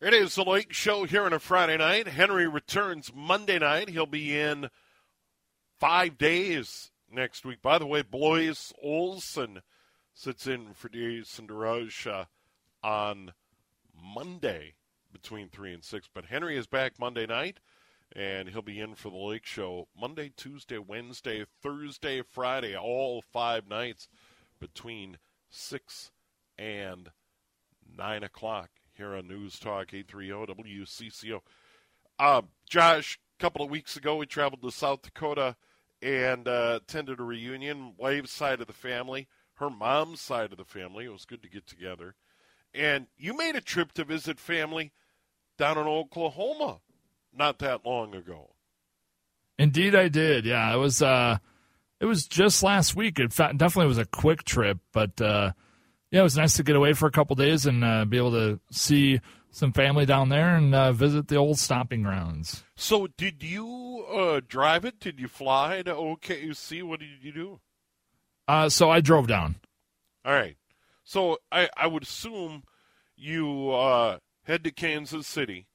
It is the Lake Show here on a Friday night. Henry returns Monday night. He'll be in five days next week. By the way, Blois Olson sits in for Jason DeRusha uh, on Monday between 3 and 6. But Henry is back Monday night and he'll be in for the Lake Show Monday, Tuesday, Wednesday, Thursday, Friday, all five nights between 6 and 9 o'clock here on News Talk 830 WCCO. Uh, Josh, a couple of weeks ago, we traveled to South Dakota and uh, attended a reunion. Wife's side of the family, her mom's side of the family. It was good to get together. And you made a trip to visit family down in Oklahoma not that long ago. Indeed, I did. Yeah, it was. Uh, it was just last week. It definitely was a quick trip, but uh, yeah, it was nice to get away for a couple days and uh, be able to see some family down there and uh, visit the old stomping grounds. So, did you uh, drive it? Did you fly to OKC? What did you do? Uh, so I drove down. All right. So I, I would assume you uh, head to Kansas City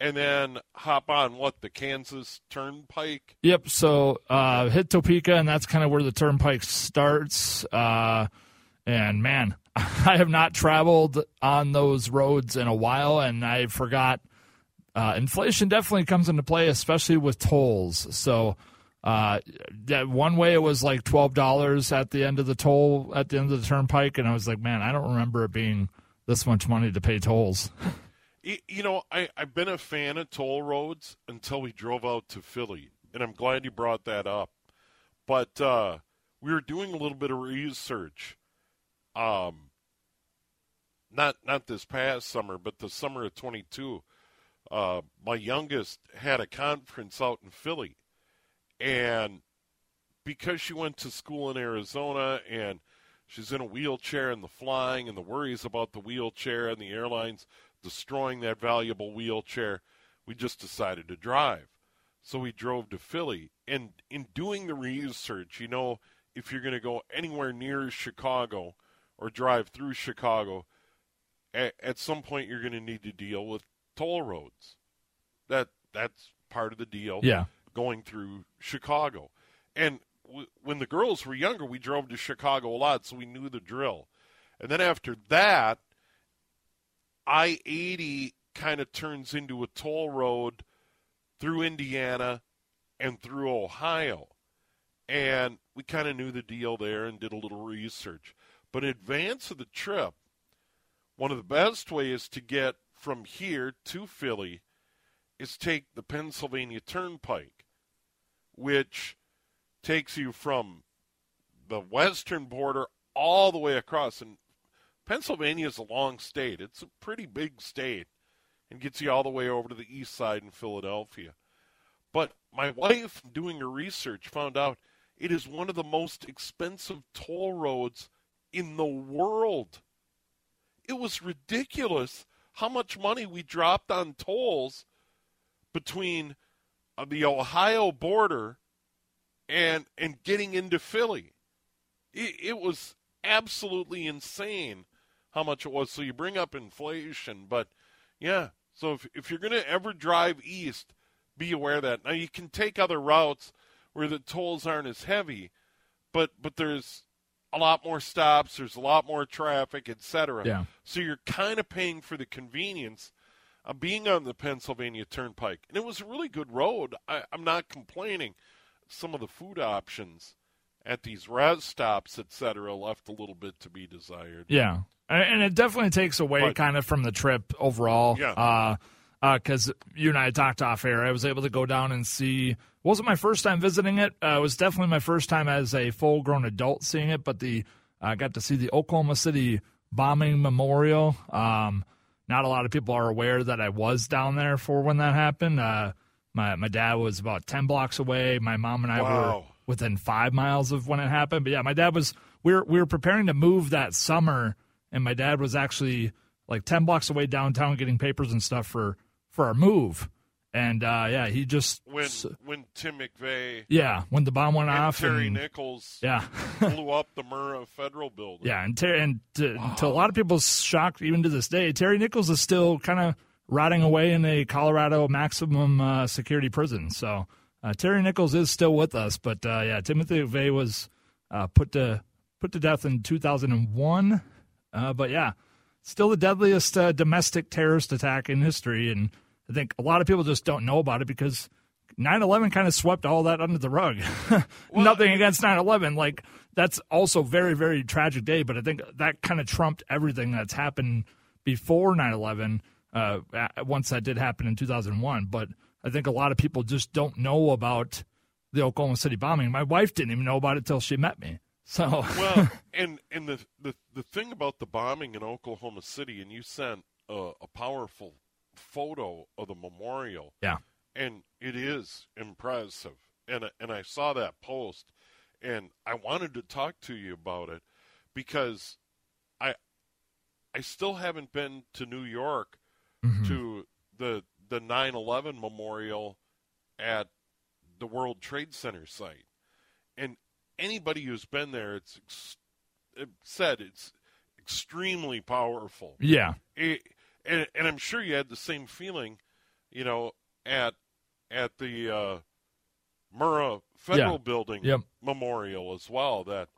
and then hop on what the Kansas Turnpike. Yep. So uh, hit Topeka, and that's kind of where the Turnpike starts. Uh, and man, I have not traveled on those roads in a while, and I forgot. Uh, inflation definitely comes into play, especially with tolls. So, uh, that one way it was like twelve dollars at the end of the toll at the end of the turnpike, and I was like, man, I don't remember it being this much money to pay tolls. You know, I, I've been a fan of toll roads until we drove out to Philly, and I'm glad you brought that up. But uh, we were doing a little bit of research. Um, not not this past summer, but the summer of 22. Uh, my youngest had a conference out in Philly, and because she went to school in Arizona and she's in a wheelchair and the flying and the worries about the wheelchair and the airlines destroying that valuable wheelchair, we just decided to drive. So we drove to Philly. And in doing the research, you know, if you're going to go anywhere near Chicago or drive through Chicago, at, at some point you're going to need to deal with toll roads. That that's part of the deal. Yeah. Going through Chicago, and w- when the girls were younger, we drove to Chicago a lot, so we knew the drill. And then after that, I 80 kind of turns into a toll road through Indiana and through Ohio. And we kind of knew the deal there and did a little research. But in advance of the trip, one of the best ways to get from here to Philly is take the Pennsylvania Turnpike, which takes you from the western border all the way across. And Pennsylvania is a long state. It's a pretty big state and gets you all the way over to the east side in Philadelphia. But my wife, doing her research, found out it is one of the most expensive toll roads in the world. It was ridiculous how much money we dropped on tolls between uh, the Ohio border and and getting into Philly. It, it was absolutely insane how much it was. So you bring up inflation, but yeah. So if if you're to ever drive east, be aware of that. Now you can take other routes where the tolls aren't as heavy, but but there's a lot more stops. There's a lot more traffic, etc. Yeah. So you're kind of paying for the convenience of being on the Pennsylvania Turnpike, and it was a really good road. I, I'm not complaining. Some of the food options at these rest stops, etc., left a little bit to be desired. Yeah, and it definitely takes away But- kind of from the trip overall. Yeah. Uh, because you and I talked off air, I was able to go down and see. Wasn't my first time visiting it. Uh, it was definitely my first time as a full grown adult seeing it. But the I got to see the Oklahoma City bombing memorial. Um, not a lot of people are aware that I was down there for when that happened. Uh, my my dad was about ten blocks away. My mom and I were within five miles of when it happened. But yeah, my dad was we were we were preparing to move that summer, and my dad was actually like ten blocks away downtown getting papers and stuff for for our move. And uh, yeah, he just When when Tim McVeigh yeah when the bomb went and off Terry and Nichols yeah blew up the Murrah Federal Building. yeah and and to, to a lot of people's shock even to this day, Terry Nichols is still kind of rotting away in a Colorado maximum uh, security prison. So uh, Terry Nichols is still with us, but uh, yeah, Timothy McVeigh was uh, put to put to death in 2001. Uh, but yeah, still the deadliest uh, domestic terrorist attack in history, and I think a lot of people just don't know about it because 9/11 kind of swept all that under the rug. Nothing against 9/11, like that's also very very tragic day, but I think that kind of trumped everything that's happened before 9/11. Uh, once that did happen in 2001, but I think a lot of people just don't know about the Oklahoma City bombing. My wife didn't even know about it till she met me. So well, and and the, the the thing about the bombing in Oklahoma City, and you sent a, a powerful photo of the memorial, yeah, and it is impressive. And I- and I saw that post, and I wanted to talk to you about it because I I still haven't been to New York Mm-hmm. to the the 9/11 memorial at the World Trade Center site, and anybody who's been there, it's ex- it said it's extremely powerful. yeah, It, and, and I'm sure you had the same feeling, you know, at at the uh, Murrah Federal Yeah. Building Yep. Memorial as well. That,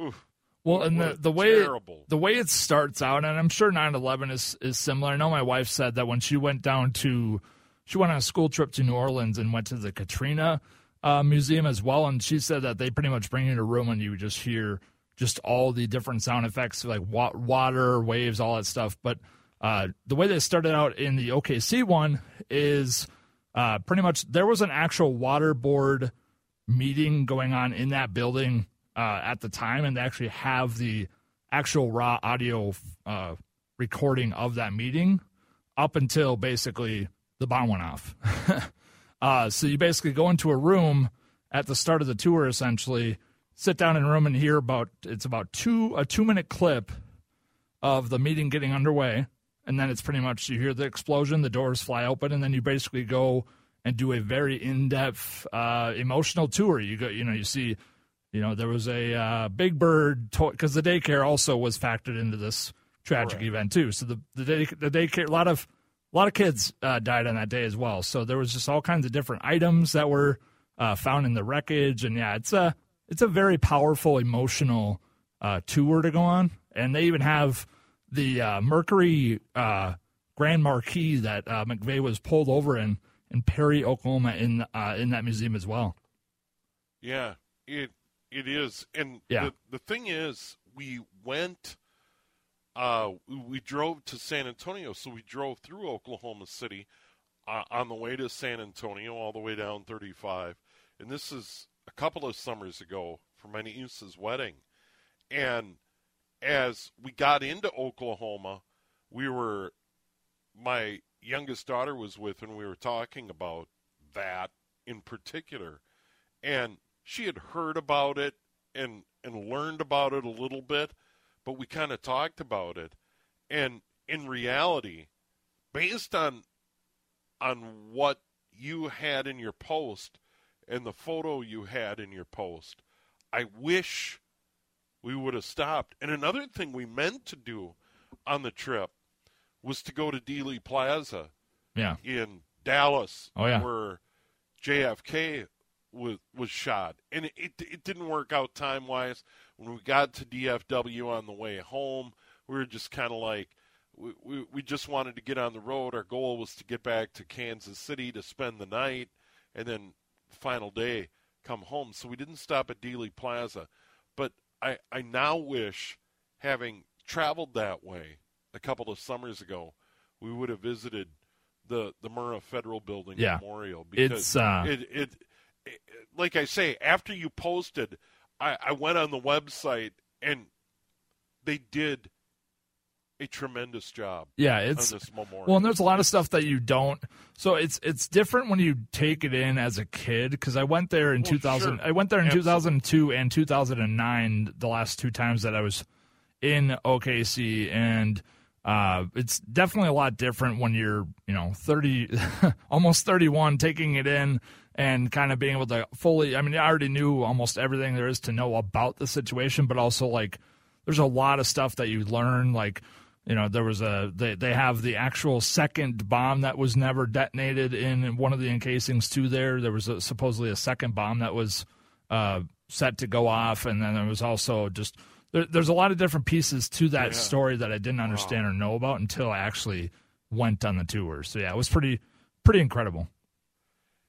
oof, Well, and the the way terrible. the way it starts out, and I'm sure 9/11 is is similar. I know my wife said that when she went down to, she went on a school trip to New Orleans and went to the Katrina uh, Museum as well, and she said that they pretty much bring you to a room and you just hear just all the different sound effects like wa- water, waves, all that stuff. But uh, the way they started out in the OKC one is uh, pretty much there was an actual water board meeting going on in that building uh, at the time, and they actually have the actual raw audio uh, recording of that meeting up until basically the bomb went off. uh, so you basically go into a room at the start of the tour, essentially, sit down in a room and hear about it's about two a two minute clip of the meeting getting underway, and then it's pretty much you hear the explosion, the doors fly open, and then you basically go and do a very in-depth uh, emotional tour. You go, you know, you see, you know, there was a uh, Big Bird because the daycare also was factored into this tragic event too. So the the, day, the daycare, a lot of a lot of kids uh, died on that day as well. So there was just all kinds of different items that were uh, found in the wreckage, and yeah, it's a it's a very powerful emotional uh, tour to go on, and they even have the uh, Mercury uh, Grand Marquis that uh, McVeigh was pulled over in in Perry, Oklahoma, in uh, in that museum as well. Yeah, it it is, and Yeah. the the thing is, we went, uh, we- drove to San Antonio, so we drove through Oklahoma City, uh, on the way to San Antonio, all the way down 35, and this is a couple of summers ago for my niece's wedding, and as we got into Oklahoma, we were, my youngest daughter was with, and we were talking about that in particular and she had heard about it and and learned about it a little bit, but we kind of talked about it. And in reality, based on on what you had in your post and the photo you had in your post, I wish we would have stopped. And another thing we meant to do on the trip was to go to Dealey Plaza Yeah, in Dallas, Oh, yeah. where JFK was was shot, and it it, it didn't work out time wise. When we got to DFW on the way home, we were just kind of like. We, we, we just wanted to get on the road. Our goal was to get back to Kansas City to spend the night, and then final day come home. So we didn't stop at Dealey Plaza. I, I now wish, having traveled that way a couple of summers ago, we would have visited the the Murrah Federal Building Yeah. Memorial because It's, uh, it, it, it like I say after you posted, I, I went on the website and they did a tremendous job Yeah, it's well, and there's a lot of stuff that you don't. So it's it's different when you take it in as a kid because I went there in Well, 2000. sure. I went there in Absolutely. 2002 and 2009. The last two times that I was in OKC, and uh, it's definitely a lot different when you're you know 30, almost 31, taking it in and kind of being able to fully. I mean, I already knew almost everything there is to know about the situation, but also like there's a lot of stuff that you learn like you know there was a they, they have the actual second bomb that was never detonated in one of the encasings too there. There was a, supposedly a second bomb that was uh, set to go off. And then there was also just there, there's a lot of different pieces to that Yeah. story that i didn't understand or know about until i actually went on the tour. So yeah it was pretty pretty incredible.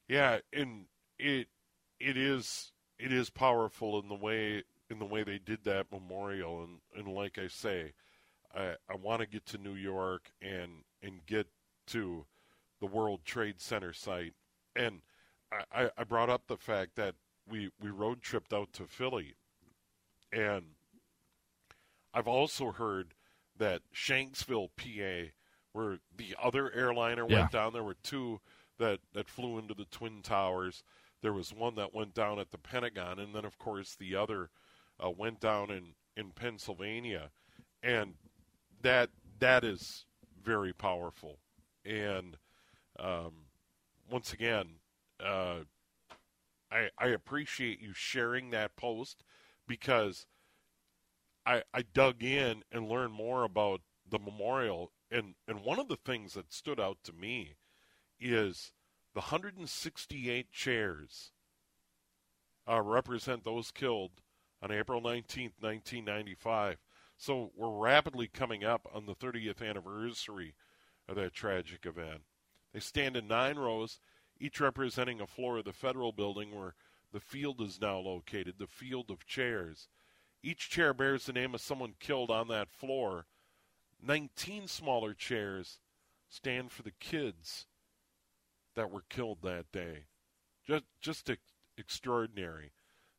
Yeah, and it it is it is powerful in the way in the way they did that memorial, and and like I say, I I want to get to New York and and get to the World Trade Center site, and I I- brought up the fact that we we road tripped out to Philly, and I've also heard that Shanksville, PA, where the other airliner Yeah. went down, there were two that, that flew into the Twin Towers. There was one that went down at the Pentagon, and then, of course, the other uh, went down in, in Pennsylvania. And that that is very powerful. And um, once again, uh, I, I appreciate you sharing that post because I, I dug in and learned more about the memorial. And, and one of the things that stood out to me is the 168 chairs uh, represent those killed on April 19th, 1995. So we're rapidly coming up on the 30th anniversary of that tragic event. They stand in nine rows, each representing a floor of the federal building where the field is now located, the field of chairs. Each chair bears the name of someone killed on that floor. 19 smaller chairs stand for the kids that were killed that day. Just just ex- extraordinary.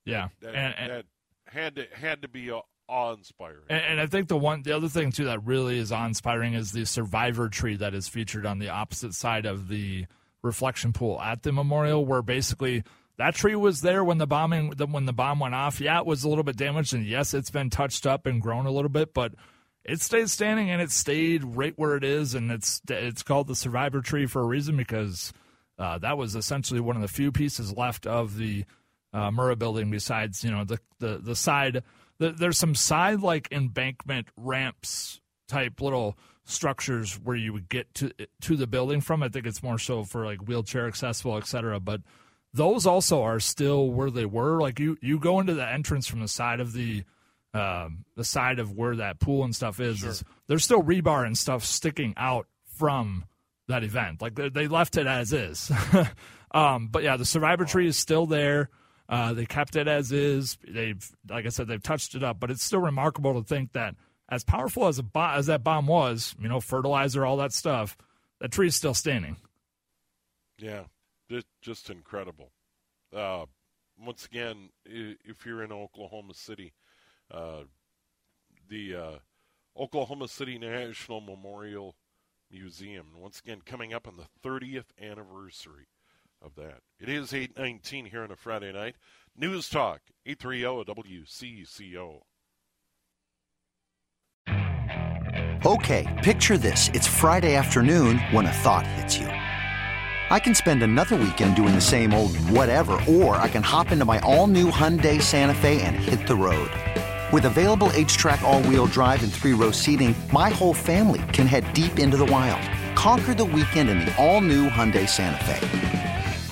yeah That, and, and that had to had to be awe inspiring. And, and I think the one, the other thing too that really is awe-inspiring is the survivor tree that is featured on the opposite side of the reflection pool at the memorial, where basically that tree was there when the bombing, when the bomb went off. Yeah, it was a little bit damaged, and yes, it's been touched up and grown a little bit, but it stayed standing and it stayed right where it is, and it's it's called the survivor tree for a reason because uh, that was essentially one of the few pieces left of the uh, Murrah building. Besides, you know, the the the side, there's some side like embankment ramps type little structures where you would get to to the building from. I think it's more so for like wheelchair accessible, et cetera. But those also are still where they were. Like you you go into the entrance from the side of the um, the side of where that pool and stuff is, is there's still rebar and stuff sticking out from that event. Like they, they left it as is. um, but yeah, the survivor tree is still there. Uh, they kept it as is. They've, like I said, they've touched it up, but it's still remarkable to think that as powerful as a bo- as that bomb was, you know, fertilizer, all that stuff, that tree is still standing. Yeah, just, just incredible. Uh, once again, if you're in Oklahoma City, uh, the uh, Oklahoma City National Memorial Museum, once again coming up on the 30th anniversary of that. It is 8:19 here on a Friday night. News Talk 830 WCCO. Okay, picture this. It's Friday afternoon when a thought hits you. I can spend another weekend doing the same old whatever, or I can hop into my all new Hyundai Santa Fe and hit the road. With available HTRAC, all wheel drive, and three row seating, my whole family can head deep into the wild. Conquer the weekend in the all new Hyundai Santa Fe.